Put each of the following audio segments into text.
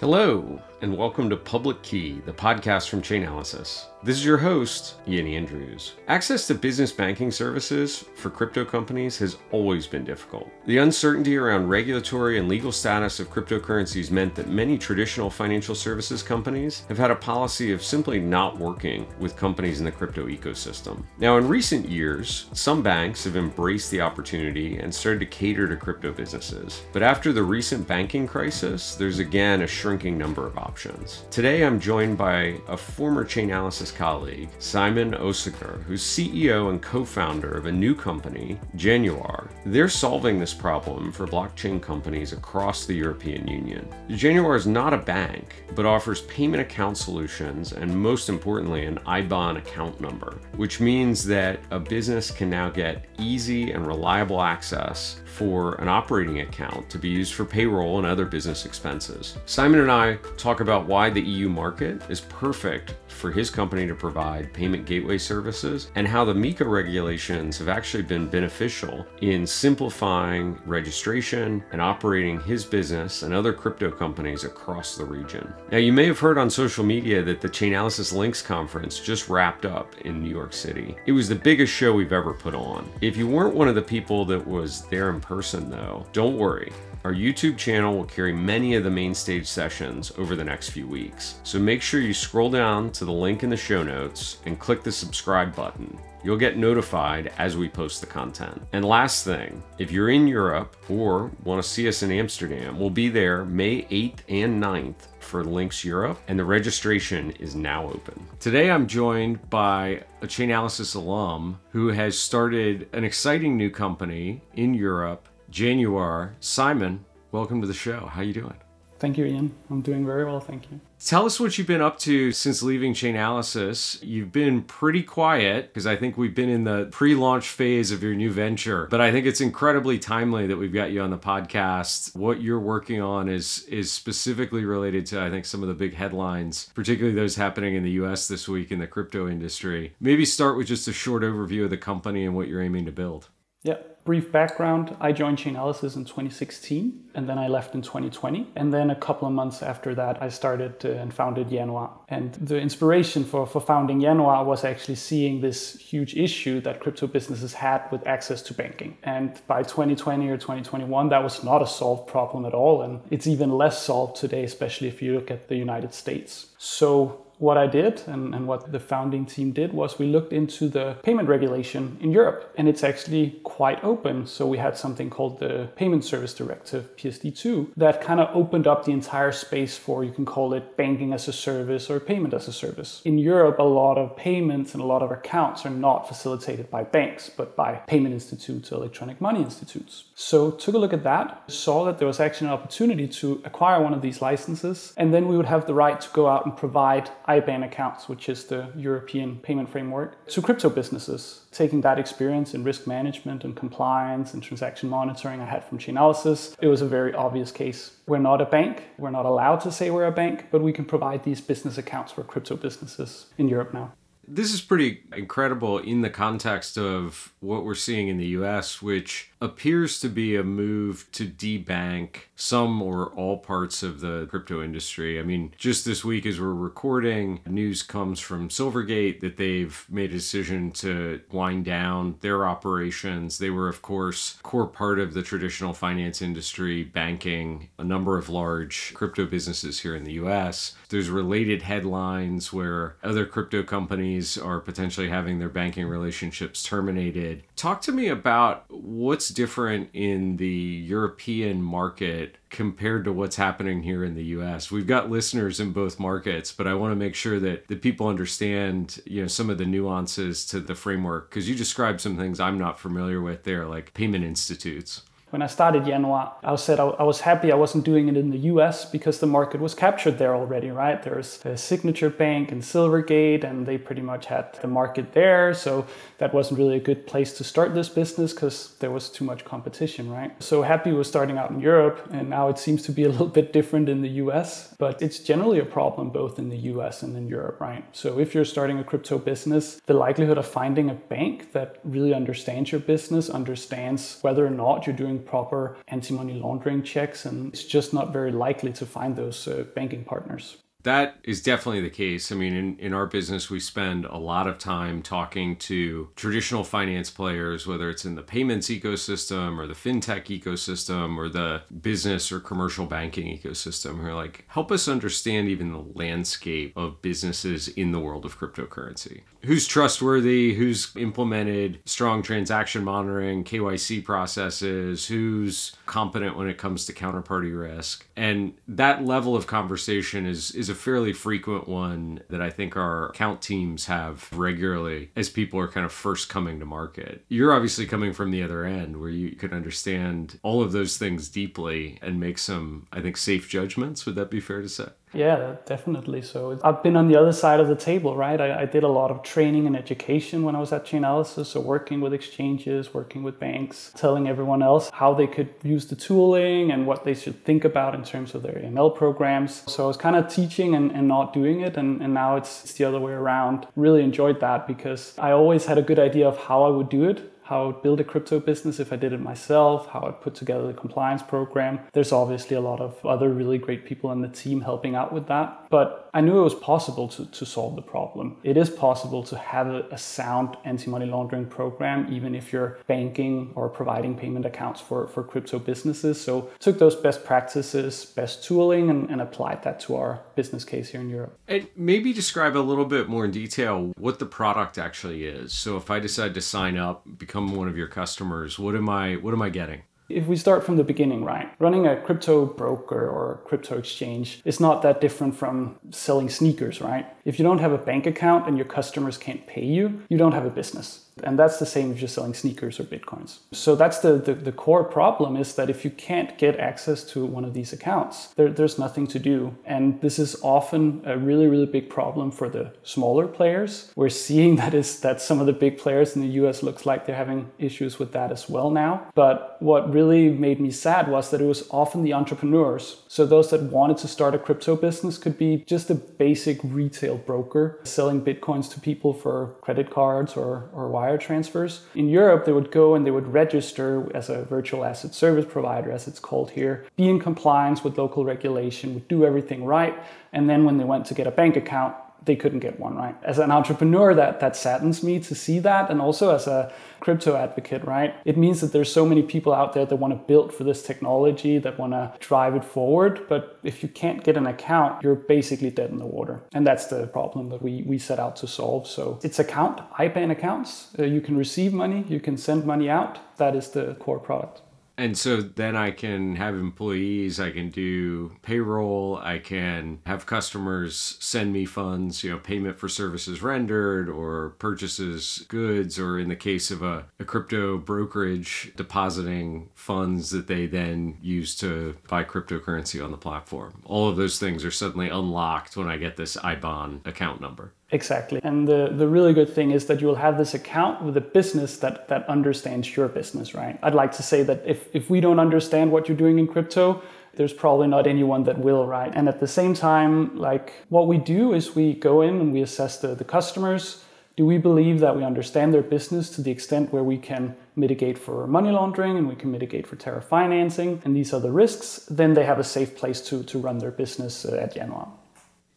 Hello, and welcome to Public Key, the podcast from Chainalysis. This is your host, Ian Andrews. Access to business banking services for crypto companies has always been difficult. The uncertainty around regulatory and legal status of cryptocurrencies meant that many traditional financial services companies have had a policy of simply not working with companies in the crypto ecosystem. Now, in recent years, some banks have embraced the opportunity and started to cater to crypto businesses. But after the recent banking crisis, there's again a shrinking number of options. Today, I'm joined by a former Chainalysis colleague, Simon Ousager, who's CEO and co founder of a new company, Januar. They're solving this problem for blockchain companies across the European Union. Januar is not a bank, but offers payment account solutions and, most importantly, an IBAN account number, which means that a business can now get easy and reliable access for an operating account to be used for payroll and other business expenses. Simon and I talk about why the EU market is perfect for his company to provide payment gateway services and how the MiCA regulations have actually been beneficial in simplifying registration and operating his business and other crypto companies across the region. Now, you may have heard on social media that the Chainalysis Links conference just wrapped up in New York City. It was the biggest show we've ever put on. If you weren't one of the people that was there in person, though, don't worry. Our YouTube channel will carry many of the main stage sessions over the next few weeks. So make sure you scroll down to the link in the show notes and click the subscribe button. You'll get notified as we post the content. And last thing, if you're in Europe or want to see us in Amsterdam, we'll be there May 8th and 9th for Links Europe, and the registration is now open. Today I'm joined by a Chainalysis alum who has started an exciting new company in Europe Januar. Simon, welcome to the show. How you doing? Thank you, Ian. I'm doing very well, thank you. Tell us what you've been up to since leaving Chainalysis. You've been pretty quiet because I think we've been in the pre-launch phase of your new venture, but I think it's incredibly timely that we've got you on the podcast. What you're working on is is specifically related to I think some of the big headlines, particularly those happening in the US this week in the crypto industry. Maybe start with just a short overview of the company and what you're aiming to build. Yeah, brief background I joined Chainalysis in 2016 and then I left in 2020. And then a couple of months after that, I started uh, and founded Januar. And the inspiration for, for founding Januar was actually seeing this huge issue that crypto businesses had with access to banking. And by 2020 or 2021, that was not a solved problem at all. And it's even less solved today, especially if you look at the United States. So what I did and, and what the founding team did was we looked into the payment regulation in Europe, and it's actually quite open. So we had something called the Payment Service Directive, PSD2, that kind of opened up the entire space for, you can call it banking as a service or payment as a service. In Europe, a lot of payments and a lot of accounts are not facilitated by banks, but by payment institutes or electronic money institutes. So took a look at that, saw that there was actually an opportunity to acquire one of these licenses, and then we would have the right to go out and provide IBAN accounts, which is the European payment framework, to crypto businesses. Taking that experience in risk management and compliance and transaction monitoring I had from Chainalysis, it was a very obvious case. We're not a bank, we're not allowed to say we're a bank, but we can provide these business accounts for crypto businesses in Europe now. This is pretty incredible in the context of what we're seeing in the US, which appears to be a move to debank some or all parts of the crypto industry. I mean, just this week as we're recording, news comes from Silvergate that they've made a decision to wind down their operations. They were, of course, core part of the traditional finance industry, banking a number of large crypto businesses here in the US. There's related headlines where other crypto companies are potentially having their banking relationships terminated. Talk to me about what's different in the European market compared to what's happening here in the US. We've got listeners in both markets, but I want to make sure that the people understand, you know, some of the nuances to the framework because you described some things I'm not familiar with there like payment institutes. When I started Januar, I said I was happy I wasn't doing it in the US because the market was captured there already, right? There's a Signature Bank and Silvergate, and they pretty much had the market there. So that wasn't really a good place to start this business because there was too much competition, right? So happy was starting out in Europe, and now it seems to be a little bit different in the US, but it's generally a problem both in the US and in Europe, right? So if you're starting a crypto business, the likelihood of finding a bank that really understands your business, understands whether or not you're doing doing proper anti money laundering checks, and it's just not very likely to find those uh, banking partners. That is definitely the case. I mean, in, in our business, we spend a lot of time talking to traditional finance players, whether it's in the payments ecosystem or the fintech ecosystem or the business or commercial banking ecosystem, who are like, help us understand even the landscape of businesses in the world of cryptocurrency. Who's trustworthy, who's implemented strong transaction monitoring, KYC processes, who's competent when it comes to counterparty risk. And that level of conversation is, is a fairly frequent one that I think our account teams have regularly as people are kind of first coming to market. You're obviously coming from the other end where you can understand all of those things deeply and make some, I think, safe judgments. Would that be fair to say? Yeah, definitely. So I've been on the other side of the table, right? I, I, did a lot of training and education when I was at Chainalysis. So working with exchanges, working with banks, telling everyone else how they could use the tooling and what they should think about in terms of their AML programs. So I was kind of teaching and, and not doing it. And, and now it's, it's the other way around. Really enjoyed that because I always had a good idea of how I would do it how I would build a crypto business if I did it myself, how I'd put together the compliance program. There's obviously a lot of other really great people in the team helping out with that. But I knew it was possible to, to solve the problem. It is possible to have a, a sound anti money laundering program, even if you're banking or providing payment accounts for, for crypto businesses. So took those best practices, best tooling, and, and applied that to our business case here in Europe. And maybe describe a little bit more in detail what the product actually is. So if I decide to sign up, become become one of your customers, what am I what am I getting? If we start from the beginning, right? Running a crypto broker or crypto exchange is not that different from selling sneakers, right? If you don't have a bank account and your customers can't pay you, you don't have a business. And that's the same if you're selling sneakers or bitcoins. So that's the, the, the, core problem is that if you can't get access to one of these accounts, there, there's nothing to do. And this is often a really, really big problem for the smaller players. We're seeing that is that some of the big players in the US looks like they're having issues with that as well now. But what really made me sad was that it was often the entrepreneurs. So those that wanted to start a crypto business could be just a basic retail broker selling bitcoins to people for credit cards or, or wire wire transfers. In Europe, they would go and they would register as a virtual asset service provider, as it's called here, be in compliance with local regulation, would do everything right. And then when they went to get a bank account, they couldn't get one, right? As an entrepreneur, that, that saddens me to see that. And also as a crypto advocate, right? It means that there's so many people out there that want to build for this technology, that want to drive it forward. But if you can't get an account, you're basically dead in the water. And that's the problem that we, we set out to solve. So it's account, IBAN accounts. Uh, you can receive money, you can send money out. That is the core product. And so then I can have employees, I can do payroll, I can have customers send me funds, you know, payment for services rendered or purchases goods, or in the case of a, a crypto brokerage, depositing funds that they then use to buy cryptocurrency on the platform. All of those things are suddenly unlocked when I get this IBAN account number. Exactly. And the, the really good thing is that you'll have this account with a business that, that understands your business, right? I'd like to say that if, if we don't understand what you're doing in crypto, there's probably not anyone that will, right? And at the same time, like what we do is we go in and we assess the, the customers. Do we believe that we understand their business to the extent where we can mitigate for money laundering and we can mitigate for terror financing and these are the risks? Then they have a safe place to, to run their business uh, at Januar.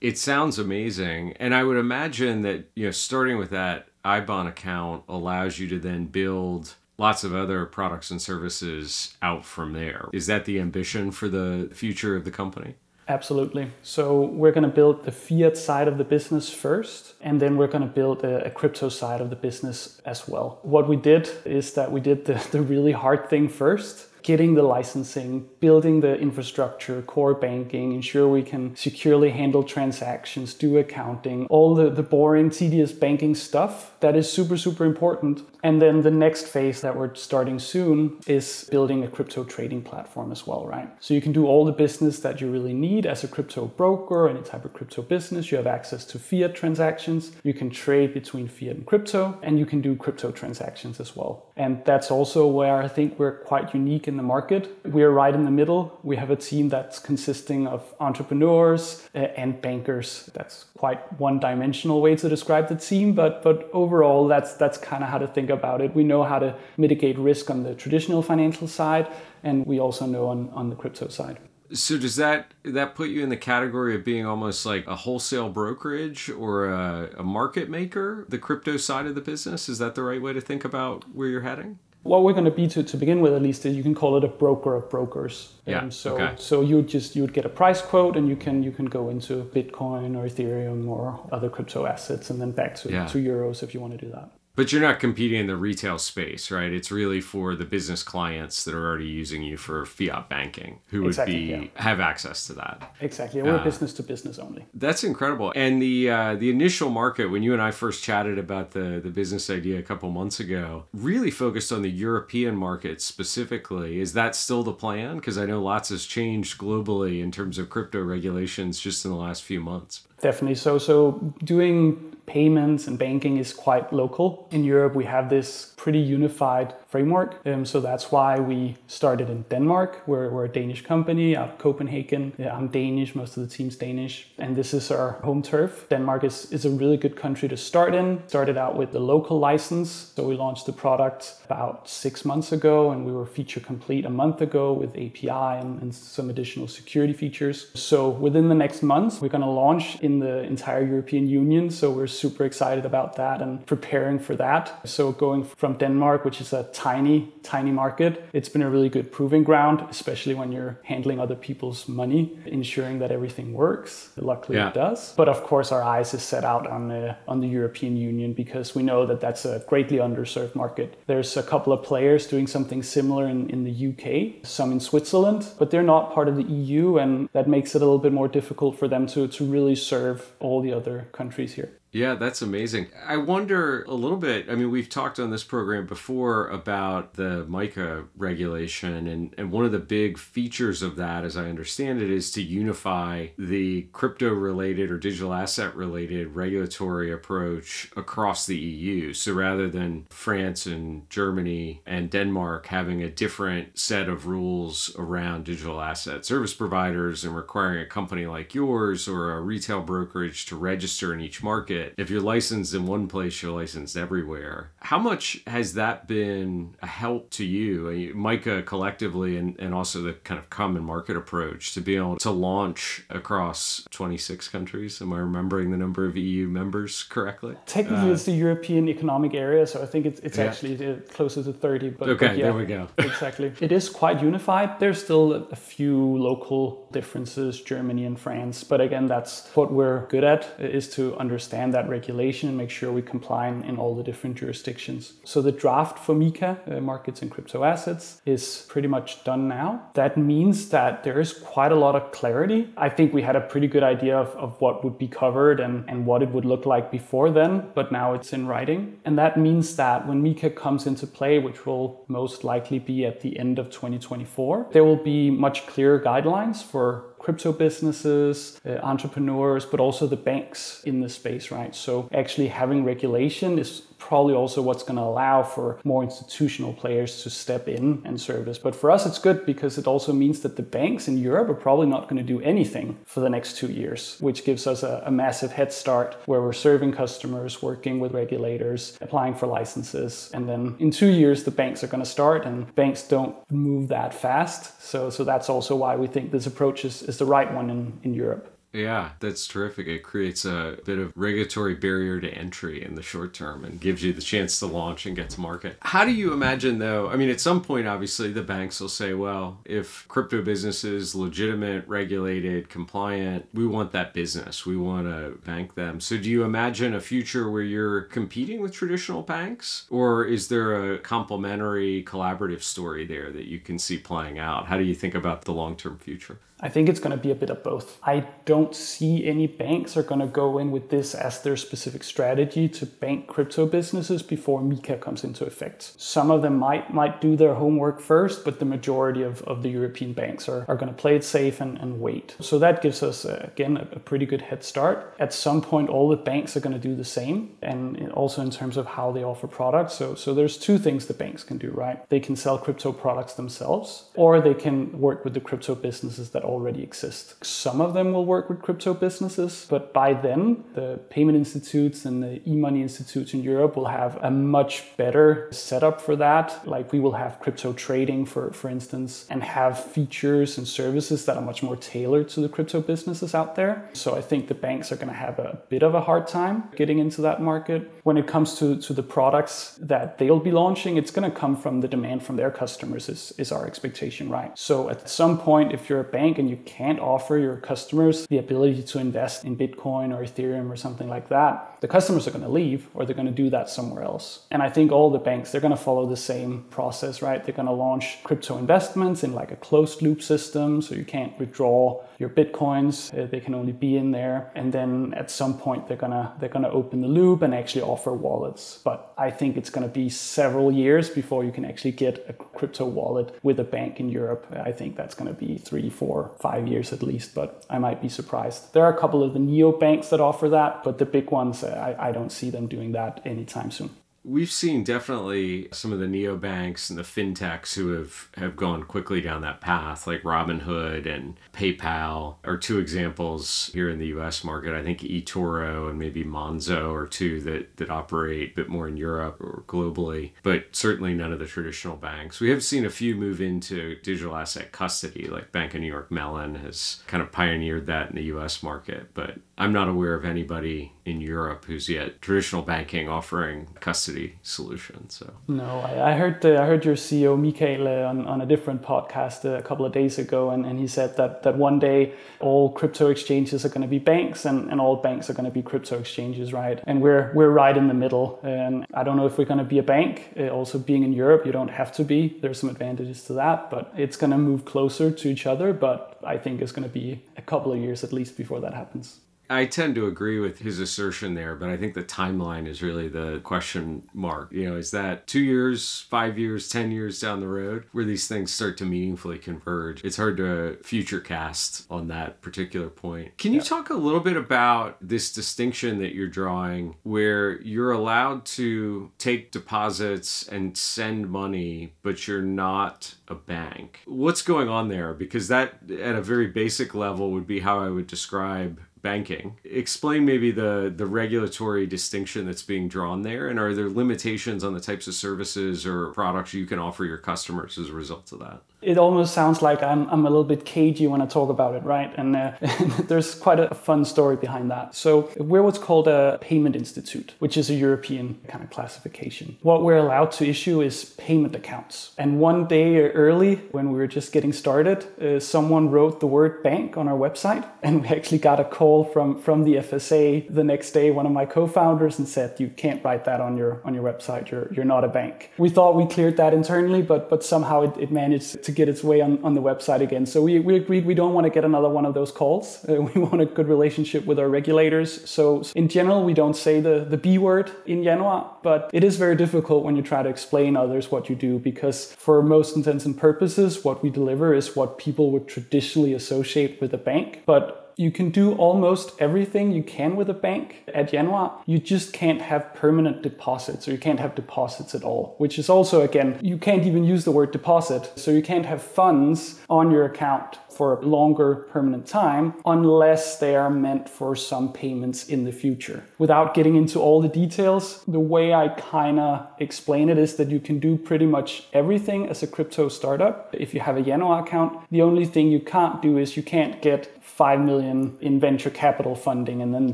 It sounds amazing. And I would imagine that, you know, starting with that IBAN account allows you to then build lots of other products and services out from there. Is that the ambition for the future of the company? Absolutely. So we're going to build the fiat side of the business first, and then we're going to build a, a, crypto side of the business as well. What we did is that we did the, the really hard thing first getting the licensing, building the infrastructure, core banking, ensure we can securely handle transactions, do accounting, all the, the boring, tedious banking stuff that is super, super important. And then the next phase that we're starting soon is building a crypto trading platform as well, right? So you can do all the business that you really need as a crypto broker, any type of crypto business. You have access to fiat transactions. You can trade between fiat and crypto, and you can do crypto transactions as well. And that's also where I think we're quite unique in the market. We are right in the middle. We have a team that's consisting of entrepreneurs uh, and bankers. That's quite one-dimensional way to describe the team, but but overall, that's that's kind of how to think about it. We know how to mitigate risk on the traditional financial side, and we also know on on the crypto side. So does that that put you in the category of being almost like a wholesale brokerage or a, a, market maker, the crypto side of the business? Is that the right way to think about where you're heading? What we're going to be to, to begin with, at least, is you can call it a broker of brokers. Yeah. Um, so okay. so you just you would get a price quote, and you can you can go into Bitcoin or Ethereum or other crypto assets, and then back to, yeah. to euros if you want to do that. But you're not competing in the retail space, right? It's really for the business clients that are already using you for fiat banking who would be yeah. have access to that. Exactly. We're uh, business to business only. That's incredible. And the uh, the initial market when you and I first chatted about the the business idea a couple months ago really focused on the European market specifically. Is that still the plan? Because I know lots has changed globally in terms of crypto regulations just in the last few months. Definitely. So so doing payments and banking is quite local. In Europe, we have this pretty unified framework. Um, so that's why we started in Denmark. We're, we're a Danish company out of Copenhagen. Yeah, I'm Danish, most of the team's Danish, and this is our home turf. Denmark is, is a really good country to start in. Started out with the local license. So we launched the product about six months ago, and we were feature complete a month ago with API and, and some additional security features. So within the next months, we're going to launch in the entire European Union. So we're super excited about that and preparing for that. So going from Denmark, which is a tiny, tiny market. It's been a really good proving ground, especially when you're handling other people's money, ensuring that everything works. Luckily, yeah. it does. But of course, our eyes is set out on the on the European Union because we know that that's a greatly underserved market. There's a couple of players doing something similar in, in the UK, some in Switzerland, but they're not part of the EU, and that makes it a little bit more difficult for them to to really serve all the other countries here. Yeah, that's amazing. I wonder a little bit. I mean, we've talked on this program before about the MiCA regulation, and, and one of the big features of that, as I understand it, is to unify the crypto related or digital asset related regulatory approach across the EU. So rather than France and Germany and Denmark having a different set of rules around digital asset service providers and requiring a company like yours or a retail brokerage to register in each market if you're licensed in one place, you're licensed everywhere. How much has that been a help to you, MiCA collectively, and, and also the kind of common market approach to be able to launch across 26 countries? Am I remembering the number of EU members correctly? Technically, uh, it's the European Economic Area, so I think it's, it's yeah. actually uh, closer to 30. But, okay, but yeah, there we go. exactly. It is quite unified. There's still a few local differences, Germany and France, but again, that's what we're good at, is to understand that regulation and make sure we comply in all the different jurisdictions. So the draft for MiCA, uh, markets and crypto assets, is pretty much done now. That means that there is quite a lot of clarity. I think we had a pretty good idea of, of what would be covered and, and what it would look like before then, but now it's in writing. And that means that when MiCA comes into play, which will most likely be at the end of 2024, there will be much clearer guidelines for crypto businesses, uh, entrepreneurs, but also the banks in the space, right? So actually having regulation is probably also what's going to allow for more institutional players to step in and service. But for us, it's good because it also means that the banks in Europe are probably not going to do anything for the next two years, which gives us a, a massive head start where we're serving customers, working with regulators, applying for licenses. And then in two years, the banks are going to start, and banks don't move that fast. So, so that's also why we think this approach is, is the right one in, in Europe. Yeah, that's terrific. It creates a bit of regulatory barrier to entry in the short term and gives you the chance to launch and get to market. How do you imagine, though? I mean, at some point, obviously, the banks will say, well, if crypto business is legitimate, regulated, compliant, we want that business. We want to bank them. So, do you imagine a future where you're competing with traditional banks? Or is there a complementary collaborative story there that you can see playing out? How do you think about the long term future? I think it's going to be a bit of both. I don't don't see any banks are going to go in with this as their specific strategy to bank crypto businesses before MiCA comes into effect. Some of them might might do their homework first, but the majority of, of the European banks are, are going to play it safe and, and wait. So that gives us, uh, again, a, a pretty good head start. At some point, all the banks are going to do the same, and also in terms of how they offer products. So, so there's two things the banks can do, right? They can sell crypto products themselves, or they can work with the crypto businesses that already exist. Some of them will work crypto businesses, but by then, the payment institutes and the e-money institutes in Europe will have a much better setup for that. Like we will have crypto trading, for for instance, and have features and services that are much more tailored to the crypto businesses out there. So I think the banks are going to have a bit of a hard time getting into that market. When it comes to, to the products that they'll be launching, it's going to come from the demand from their customers, is, is our expectation, right? So at some point, if you're a bank and you can't offer your customers the ability to invest in Bitcoin or Ethereum or something like that, the customers are going to leave or they're going to do that somewhere else. And I think all the banks, they're going to follow the same process, right? They're going to launch crypto investments in like a closed loop system. So you can't withdraw your Bitcoins. Uh, they can only be in there. And then at some point, they're going to, they're going to open the loop and actually offer wallets. But I think it's going to be several years before you can actually get a crypto wallet with a bank in Europe. I think that's going to be three, four, five years at least, but I might be surprised. There are a couple of the neo banks that offer that, but the big ones, I, I don't see them doing that anytime soon. We've seen definitely some of the neobanks and the fintechs who have, have gone quickly down that path, like Robinhood and PayPal are two examples here in the US market. I think eToro and maybe Monzo are two that, that operate a bit more in Europe or globally, but certainly none of the traditional banks. We have seen a few move into digital asset custody, like Bank of New York Mellon has kind of pioneered that in the US market, but I'm not aware of anybody in Europe who's yet traditional banking offering custody solutions. So no, I, I heard uh, I heard your CEO Mikael on, on a different podcast uh, a couple of days ago, and, and he said that that one day all crypto exchanges are going to be banks, and, and all banks are going to be crypto exchanges, right? And we're we're right in the middle. And I don't know if we're going to be a bank. Uh, also, being in Europe, you don't have to be. There's some advantages to that, but it's going to move closer to each other. But I think it's going to be a couple of years at least before that happens. I tend to agree with his assertion there, but I think the timeline is really the question mark. You know, is that two years, five years, 10 years down the road where these things start to meaningfully converge? It's hard to future cast on that particular point. Can you yeah. talk a little bit about this distinction that you're drawing where you're allowed to take deposits and send money, but you're not a bank? What's going on there? Because that, at a very basic level, would be how I would describe banking. Explain maybe the the regulatory distinction that's being drawn there, and are there limitations on the types of services or products you can offer your customers as a result of that? It almost sounds like I'm, I'm a little bit cagey when I talk about it, right? And uh, there's quite a fun story behind that. So, we're what's called a payment institute, which is a European kind of classification. What we're allowed to issue is payment accounts. And one day early, when we were just getting started, uh, someone wrote the word bank on our website, and we actually got a call from, from the FSA the next day, one of my co founders, and said, You can't write that on your, on your website, you're, you're not a bank. We thought we cleared that internally, but, but somehow it, it managed to to get its way on, on the website again. So we, we agreed we don't want to get another one of those calls. Uh, we want a good relationship with our regulators. So in general, we don't say the, the B word in Januar, but it is very difficult when you try to explain others what you do because for most intents and purposes, what we deliver is what people would traditionally associate with a bank. But you can do almost everything you can with a bank at Januar. You just can't have permanent deposits or you can't have deposits at all, which is also, again, you can't even use the word deposit. So you can't have funds on your account for a longer permanent time unless they are meant for some payments in the future. Without getting into all the details, the way I kind of explain it is that you can do pretty much everything as a crypto startup if you have a Januar account. The only thing you can't do is you can't get 5 million in venture capital funding and then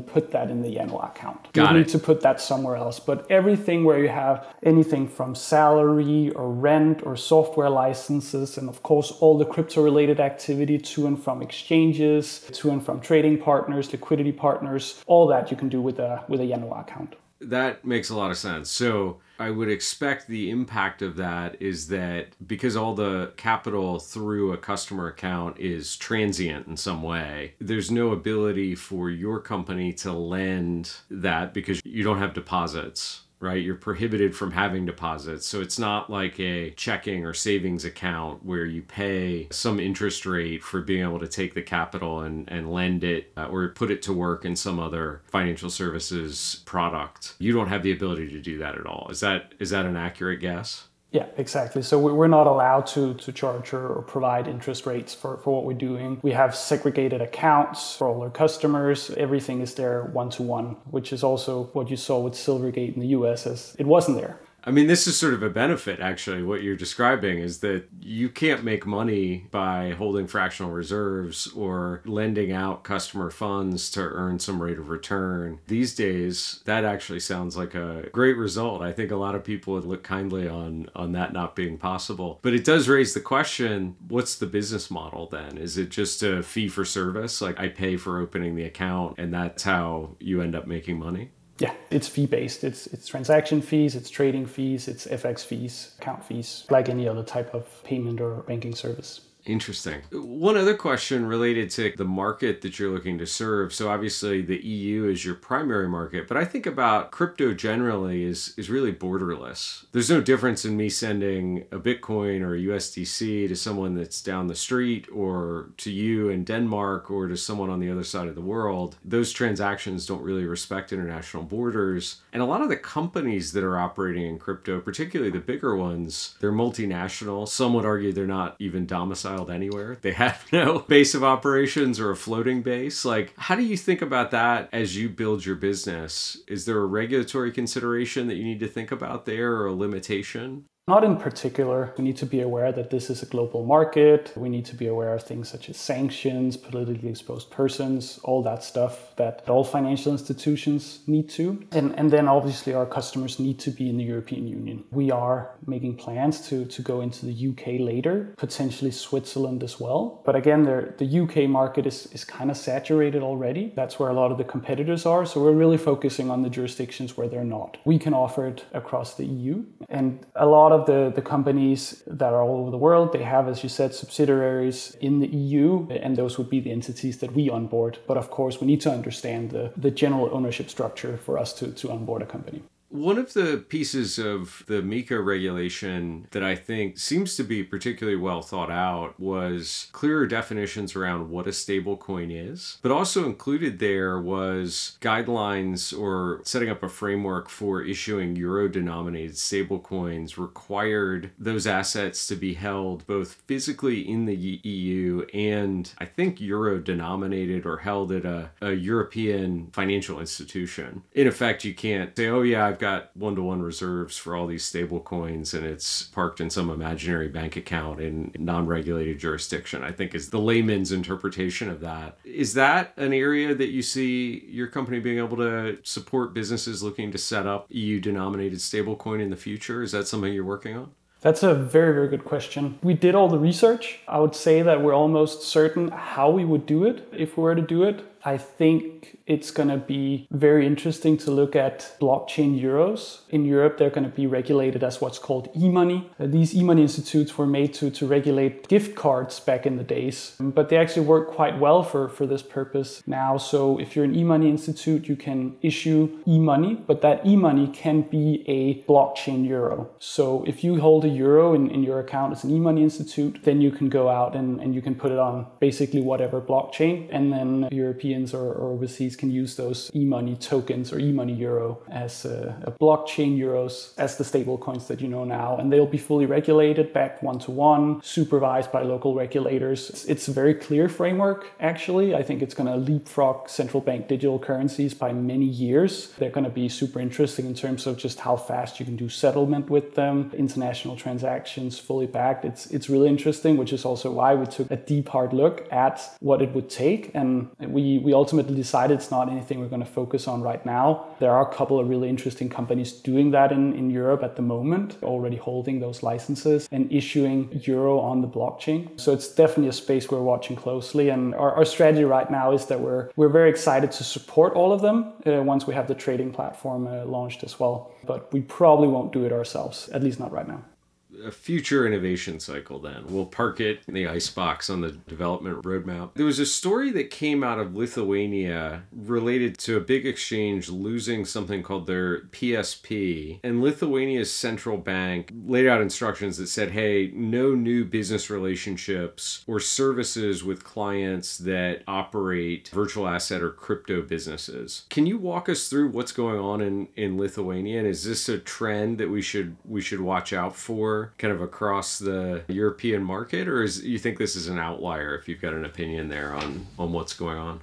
put that in the Januar account. Got you it. need to put that somewhere else. But everything where you have anything from salary or rent or software licenses, and of course, all the crypto related to and from exchanges, to and from trading partners, liquidity partners, all that you can do with a, with a Januar account. That makes a lot of sense. So I would expect the impact of that is that because all the capital through a customer account is transient in some way, there's no ability for your company to lend that because you don't have deposits right? You're prohibited from having deposits. So it's not like a checking or savings account where you pay some interest rate for being able to take the capital and, and lend it uh, or put it to work in some other financial services product. You don't have the ability to do that at all. Is that is that an accurate guess? Yeah, exactly. So we're not allowed to, to charge or provide interest rates for, for what we're doing. We have segregated accounts for all our customers. Everything is there one to one, which is also what you saw with Silvergate in the US as it wasn't there. I mean, this is sort of a benefit, actually. What you're describing is that you can't make money by holding fractional reserves or lending out customer funds to earn some rate of return. These days, that actually sounds like a great result. I think a lot of people would look kindly on, on that not being possible. But it does raise the question what's the business model then? Is it just a fee for service? Like I pay for opening the account, and that's how you end up making money? Yeah, it's fee based. It's it's transaction fees, it's trading fees, it's FX fees, account fees, like any other type of payment or banking service. Interesting. One other question related to the market that you're looking to serve. So obviously the EU is your primary market, but I think about crypto generally is is really borderless. There's no difference in me sending a Bitcoin or a USDC to someone that's down the street or to you in Denmark or to someone on the other side of the world. Those transactions don't really respect international borders. And a lot of the companies that are operating in crypto, particularly the bigger ones, they're multinational. Some would argue they're not even domiciled anywhere. They have no base of operations or a floating base. Like, how do you think about that as you build your business? Is there a regulatory consideration that you need to think about there or a limitation? Not in particular. We need to be aware that this is a global market. We need to be aware of things such as sanctions, politically exposed persons, all that stuff that all financial institutions need to. And, and then obviously our customers need to be in the European Union. We are making plans to, to go into the UK later, potentially Switzerland as well. But again, the UK market is, is kind of saturated already. That's where a lot of the competitors are. So we're really focusing on the jurisdictions where they're not. We can offer it across the EU. And a lot of of the, the companies that are all over the world, they have, as you said, subsidiaries in the EU, and those would be the entities that we onboard. But of course, we need to understand the, the general ownership structure for us to, to onboard a company. One of the pieces of the MiCA regulation that I think seems to be particularly well thought out was clearer definitions around what a stablecoin is, but also included there was guidelines or setting up a framework for issuing euro denominated stablecoins required those assets to be held both physically in the EU and I think euro denominated or held at a, a European financial institution. In effect, you can't say, oh, yeah, I've I've got one to one reserves for all these stable coins and it's parked in some imaginary bank account in non regulated jurisdiction, I think is the layman's interpretation of that. Is that an area that you see your company being able to support businesses looking to set up EU denominated stablecoin in the future? Is that something you're working on? That's a very, very good question. We did all the research. I would say that we're almost certain how we would do it if we were to do it. I think it's going to be very interesting to look at blockchain euros. In Europe, they're going to be regulated as what's called e money. Uh, these e money institutes were made to, to regulate gift cards back in the days, but they actually work quite well for, for this purpose now. So if you're an e money institute, you can issue e money, but that e money can be a blockchain euro. So if you hold a euro in, in your account as an e money institute, then you can go out and, and you can put it on basically whatever blockchain, and then European Europeans or, or overseas can use those e-money tokens or e-money euro as a, a blockchain euros as the stable coins that you know now. And they'll be fully regulated, backed one to one, supervised by local regulators. It's, it's a very clear framework, actually. I think it's going to leapfrog central bank digital currencies by many years. They're going to be super interesting in terms of just how fast you can do settlement with them, international transactions fully backed. It's, it's really interesting, which is also why we took a deep hard look at what it would take. And we we, ultimately decided it's not anything we're going to focus on right now. There are a couple of really interesting companies doing that in, in Europe at the moment, already holding those licenses and issuing euro on the blockchain. So it's definitely a space we're watching closely. And our, our strategy right now is that we're, we're very excited to support all of them uh, once we have the trading platform uh, launched as well. But we probably won't do it ourselves, at least not right now a future innovation cycle then. We'll park it in the icebox on the development roadmap. There was a story that came out of Lithuania related to a big exchange losing something called their PSP. And Lithuania's central bank laid out instructions that said, hey, no new business relationships or services with clients that operate virtual asset or crypto businesses. Can you walk us through what's going on in, in Lithuania? And is this a trend that we should we should watch out for kind of across the European market, or is you think this is an outlier? If you've got an opinion there on on what's going on.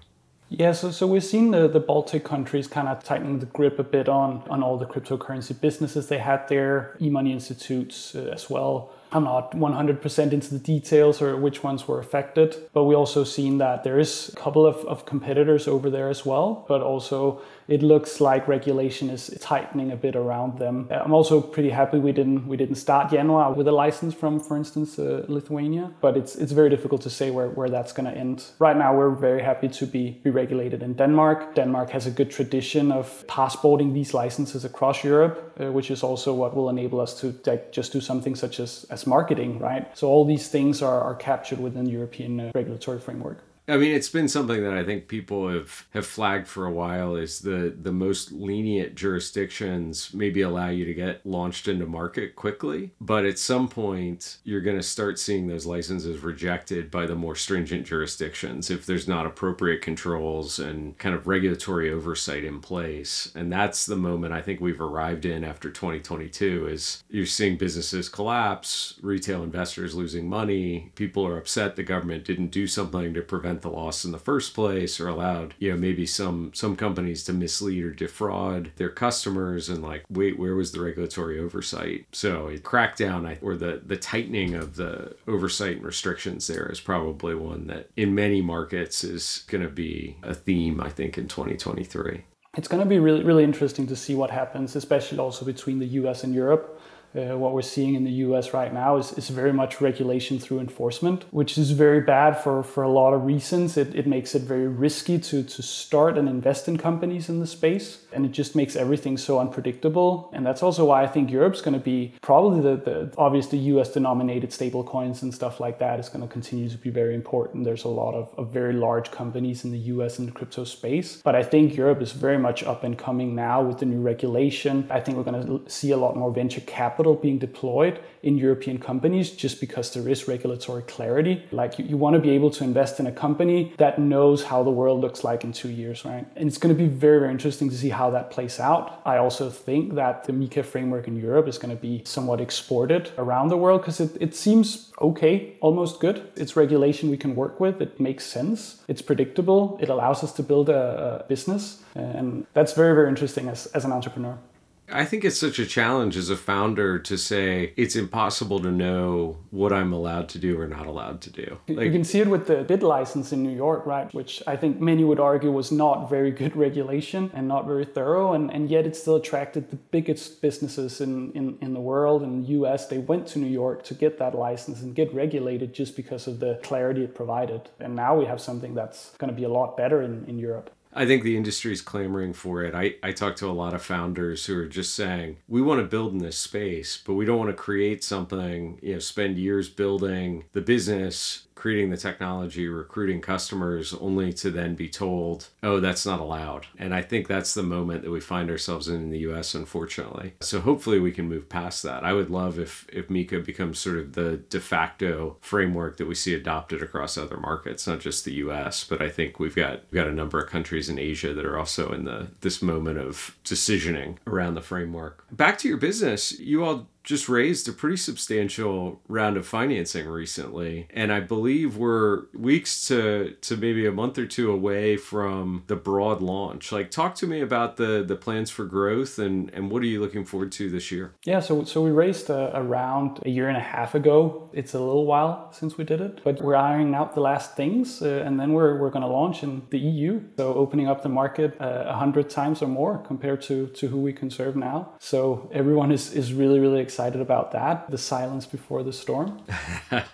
Yeah, so, so we've seen the, the Baltic countries kind of tightening the grip a bit on, on all the cryptocurrency businesses they had there, e money institutes uh, as well. I'm not 100% into the details or which ones were affected, but we also seen that there is a couple of, of competitors over there as well, but also it looks like regulation is tightening a bit around them. I'm also pretty happy we didn't we didn't start Januar with a license from, for instance, uh, Lithuania. But it's it's very difficult to say where, where that's going to end. Right now, we're very happy to be, be regulated in Denmark. Denmark has a good tradition of passporting these licenses across Europe, uh, which is also what will enable us to just do something such as as marketing, right? So all these things are, are captured within the European uh, regulatory framework. I mean, it's been something that I think people have, have flagged for a while is the, the most lenient jurisdictions maybe allow you to get launched into market quickly. But at some point, you're going to start seeing those licenses rejected by the more stringent jurisdictions if there's not appropriate controls and kind of regulatory oversight in place. And that's the moment I think we've arrived in after 2022 is you're seeing businesses collapse, retail investors losing money, people are upset the government didn't do something to prevent prevent the loss in the first place or allowed you know maybe some some companies to mislead or defraud their customers and like wait where was the regulatory oversight? So a crackdown or the the tightening of the oversight and restrictions there is probably one that in many markets is going to be a theme i think in 2023 it's going to be really really interesting to see what happens especially also between the us and europe uh, what we're seeing in the US right now is, is very much regulation through enforcement, which is very bad for, for a lot of reasons. It, it makes it very risky to, to start and invest in companies in the space, and it just makes everything so unpredictable. And that's also why I think Europe's going to be probably the, the obviously US denominated stable coins and stuff like that is going to continue to be very important. There's a lot of, of very large companies in the US in the crypto space, but I think Europe is very much up and coming now with the new regulation. I think we're going to see a lot more venture capital capital being deployed in European companies just because there is regulatory clarity. Like you, you want to be able to invest in a company that knows how the world looks like in two years, right? And it's going to be very, very interesting to see how that plays out. I also think that the MiCA framework in Europe is going to be somewhat exported around the world because it, it seems okay, almost good. It's regulation we can work with. It makes sense. It's predictable. It allows us to build a, a business. And that's very, very interesting as, as an entrepreneur. I think it's such a challenge as a founder to say it's impossible to know what I'm allowed to do or not allowed to do. Like, you can see it with the BitLicense in New York, right? Which I think many would argue was not very good regulation and not very thorough, and, and yet it still attracted the biggest businesses in, in, in the world. In the US, they went to New York to get that license and get regulated just because of the clarity it provided. And now we have something that's going to be a lot better in, in Europe. I think the industry is clamoring for it. I, I talk to a lot of founders who are just saying, we want to build in this space, but we don't want to create something, you know, spend years building the business creating the technology, recruiting customers, only to then be told, oh, that's not allowed. And I think that's the moment that we find ourselves in in the US, unfortunately. So hopefully we can move past that. I would love if, if MiCA becomes sort of the de facto framework that we see adopted across other markets, not just the US, but I think we've got we've got a number of countries in Asia that are also in the this moment of decisioning around the framework. Back to your business, you all just raised a pretty substantial round of financing recently, and I believe we're weeks to to maybe a month or two away from the broad launch. Like, talk to me about the the plans for growth and and what are you looking forward to this year? Yeah, so so we raised uh, around a year and a half ago. It's a little while since we did it, but we're ironing out the last things, uh, and then we're we're going to launch in the EU. So opening up the market uh, a uh, hundred times or more compared to to who we can serve now. So everyone is is really really excited about that. The silence before the storm.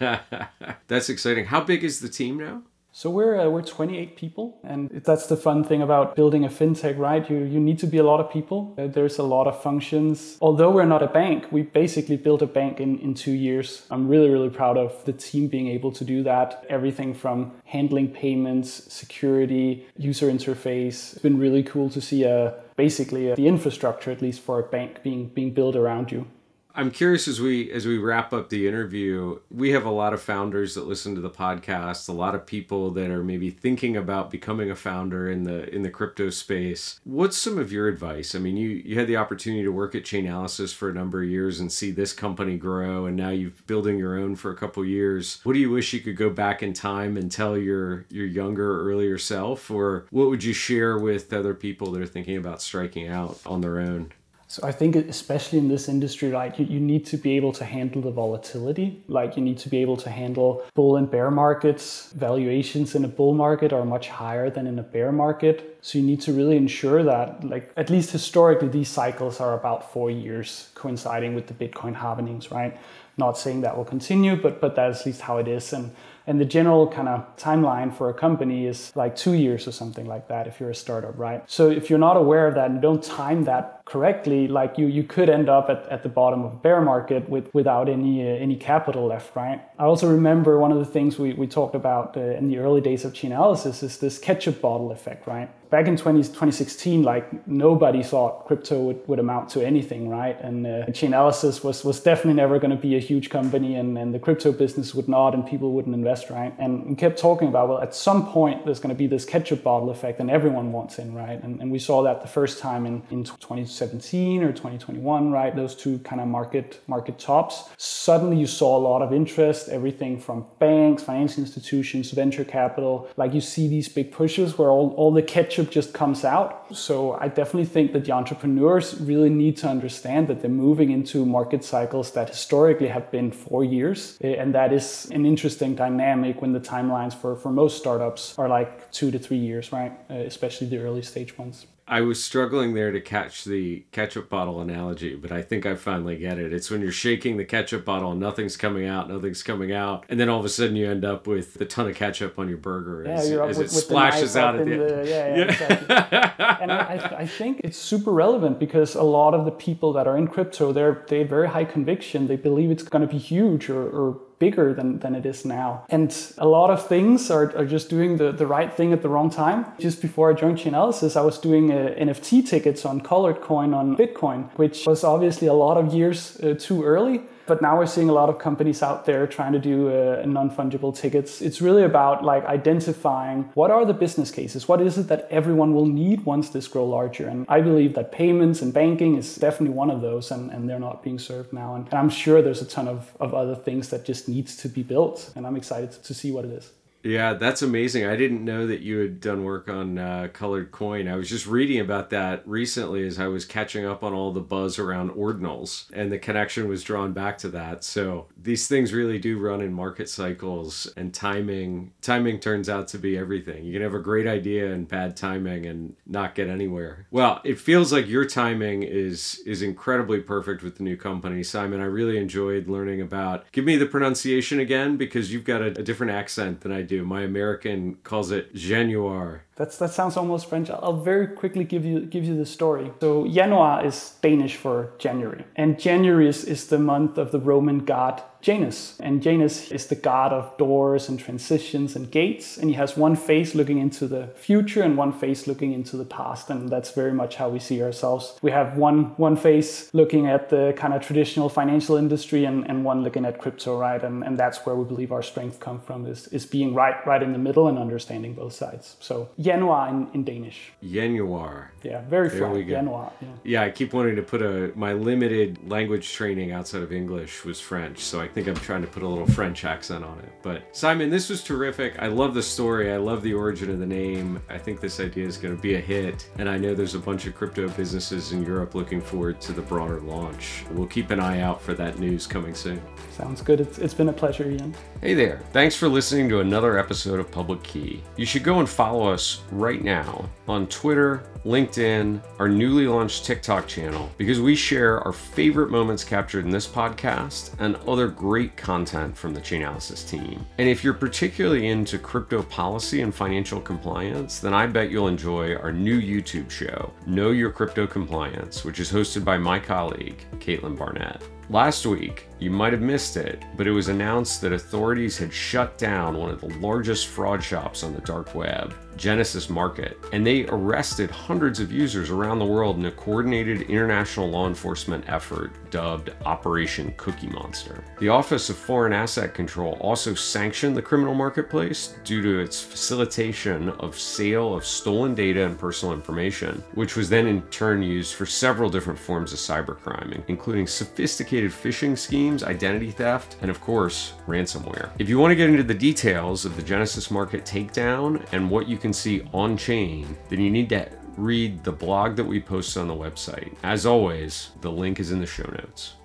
That's exciting. How big is the team now? So we're uh, we're 28 people, and that's the fun thing about building a fintech, right? You you need to be a lot of people. Uh, there's a lot of functions. Although we're not a bank, we basically built a bank in in two years. I'm really really proud of the team being able to do that. Everything from handling payments, security, user interface. It's been really cool to see a uh, basically uh, the infrastructure, at least for a bank, being being built around you. I'm curious as we as we wrap up the interview, we have a lot of founders that listen to the podcast, a lot of people that are maybe thinking about becoming a founder in the in the crypto space. What's some of your advice? I mean, you you had the opportunity to work at Chainalysis for a number of years and see this company grow and now you've building your own for a couple years. What do you wish you could go back in time and tell your your younger earlier self or what would you share with other people that are thinking about striking out on their own? So I think especially in this industry, like you, you need to be able to handle the volatility. Like you need to be able to handle bull and bear markets. Valuations in a bull market are much higher than in a bear market. So you need to really ensure that, like at least historically, these cycles are about four years, coinciding with the Bitcoin halvings, right? Not saying that will continue, but but that's at least how it is. And and the general kind of timeline for a company is like two years or something like that if you're a startup, right? So if you're not aware of that and don't time that correctly, like you you could end up at, at the bottom of a bear market with without any uh, any capital left, right? I also remember one of the things we, we talked about uh, in the early days of Chainalysis is this ketchup bottle effect, right? back in 20, 2016, like nobody thought crypto would, would amount to anything, right? And uh, Chainalysis was, was definitely never going to be a huge company and, and the crypto business would not and people wouldn't invest, right? And we kept talking about, well, at some point there's going to be this ketchup bottle effect and everyone wants in, right? And, and we saw that the first time in, in 2017 or 2021, right? Those two kind of market, market tops. Suddenly you saw a lot of interest, everything from banks, financial institutions, venture capital. Like you see these big pushes where all, all the ketchup just comes out. So I definitely think that the entrepreneurs really need to understand that they're moving into market cycles that historically have been four years. Eh, and that is an interesting dynamic when the timelines for, for most startups are like two to three years, right? Uh, especially the early stage ones. I was struggling there to catch the ketchup bottle analogy, but I think I finally get it. It's when you're shaking the ketchup bottle and nothing's coming out, nothing's coming out, and then all of a sudden you end up with a ton of ketchup on your burger yeah, as, as with, it splashes out at the, the Yeah, yeah, exactly. and I, I think it's super relevant because a lot of the people that are in crypto, they're they have very high conviction. They believe it's going to be huge or, or bigger than, than it is now. And a lot of things are, are just doing the, the right thing at the wrong time. Just before I joined Chainalysis, I was doing NFT tickets on Colored Coin on Bitcoin, which was obviously a lot of years uh, too early. But now we're seeing a lot of companies out there trying to do uh, non-fungible tickets. It's really about like identifying what are the business cases? What is it that everyone will need once this grow larger? And I believe that payments and banking is definitely one of those and, and they're not being served now. And, and I'm sure there's a ton of, of other things that just needs to be built. And I'm excited to see what it is. Yeah, that's amazing. I didn't know that you had done work on uh, Colored Coin. I was just reading about that recently as I was catching up on all the buzz around ordinals, and the connection was drawn back to that. So these things really do run in market cycles, and timing timing turns out to be everything. You can have a great idea and bad timing and not get anywhere. Well, it feels like your timing is is incredibly perfect with the new company, Simon. I really enjoyed learning about. Give me the pronunciation again because you've got a, a different accent than I do. My American calls it Januar. That's that sounds almost French. I'll very quickly give you give you the story. So Januar is Danish for January, and January is, is the month of the Roman god Janus. And Janus is the god of doors and transitions and gates. And he has one face looking into the future and one face looking into the past. And that's very much how we see ourselves. We have one, one face looking at the kind of traditional financial industry and, and one looking at crypto, right? And, and that's where we believe our strength comes from is, is being right right in the middle and understanding both sides. So Januar in, in Danish. Januar. Yeah, very There flat. we go. Januar. Yeah. Yeah, I keep wanting to put a my limited language training outside of English was French, so I think I'm trying to put a little French accent on it. But Simon, this was terrific. I love the story. I love the origin of the name. I think this idea is going to be a hit, and I know there's a bunch of crypto businesses in Europe looking forward to the broader launch. We'll keep an eye out for that news coming soon. Sounds good. It's, it's been a pleasure, Ian. Hey there. Thanks for listening to another episode of Public Key. You should go and follow us right now on Twitter, LinkedIn, our newly launched TikTok channel, because we share our favorite moments captured in this podcast and other great content from the Chainalysis team. And if you're particularly into crypto policy and financial compliance, then I bet you'll enjoy our new YouTube show, Know Your Crypto Compliance, which is hosted by my colleague, Caitlin Barnett. Last week, you might have missed it, but it was announced that authorities had shut down one of the largest fraud shops on the dark web, Genesis Market, and they arrested hundreds of users around the world in a coordinated international law enforcement effort dubbed Operation Cookie Monster. The Office of Foreign Asset Control also sanctioned the criminal marketplace due to its facilitation of sale of stolen data and personal information, which was then in turn used for several different forms of cybercrime, including sophisticated phishing schemes, identity theft, and of course, ransomware. If you want to get into the details of the Genesis Market takedown and what you can see on chain, then you need to read the blog that we post on the website. As always, the link is in the show notes.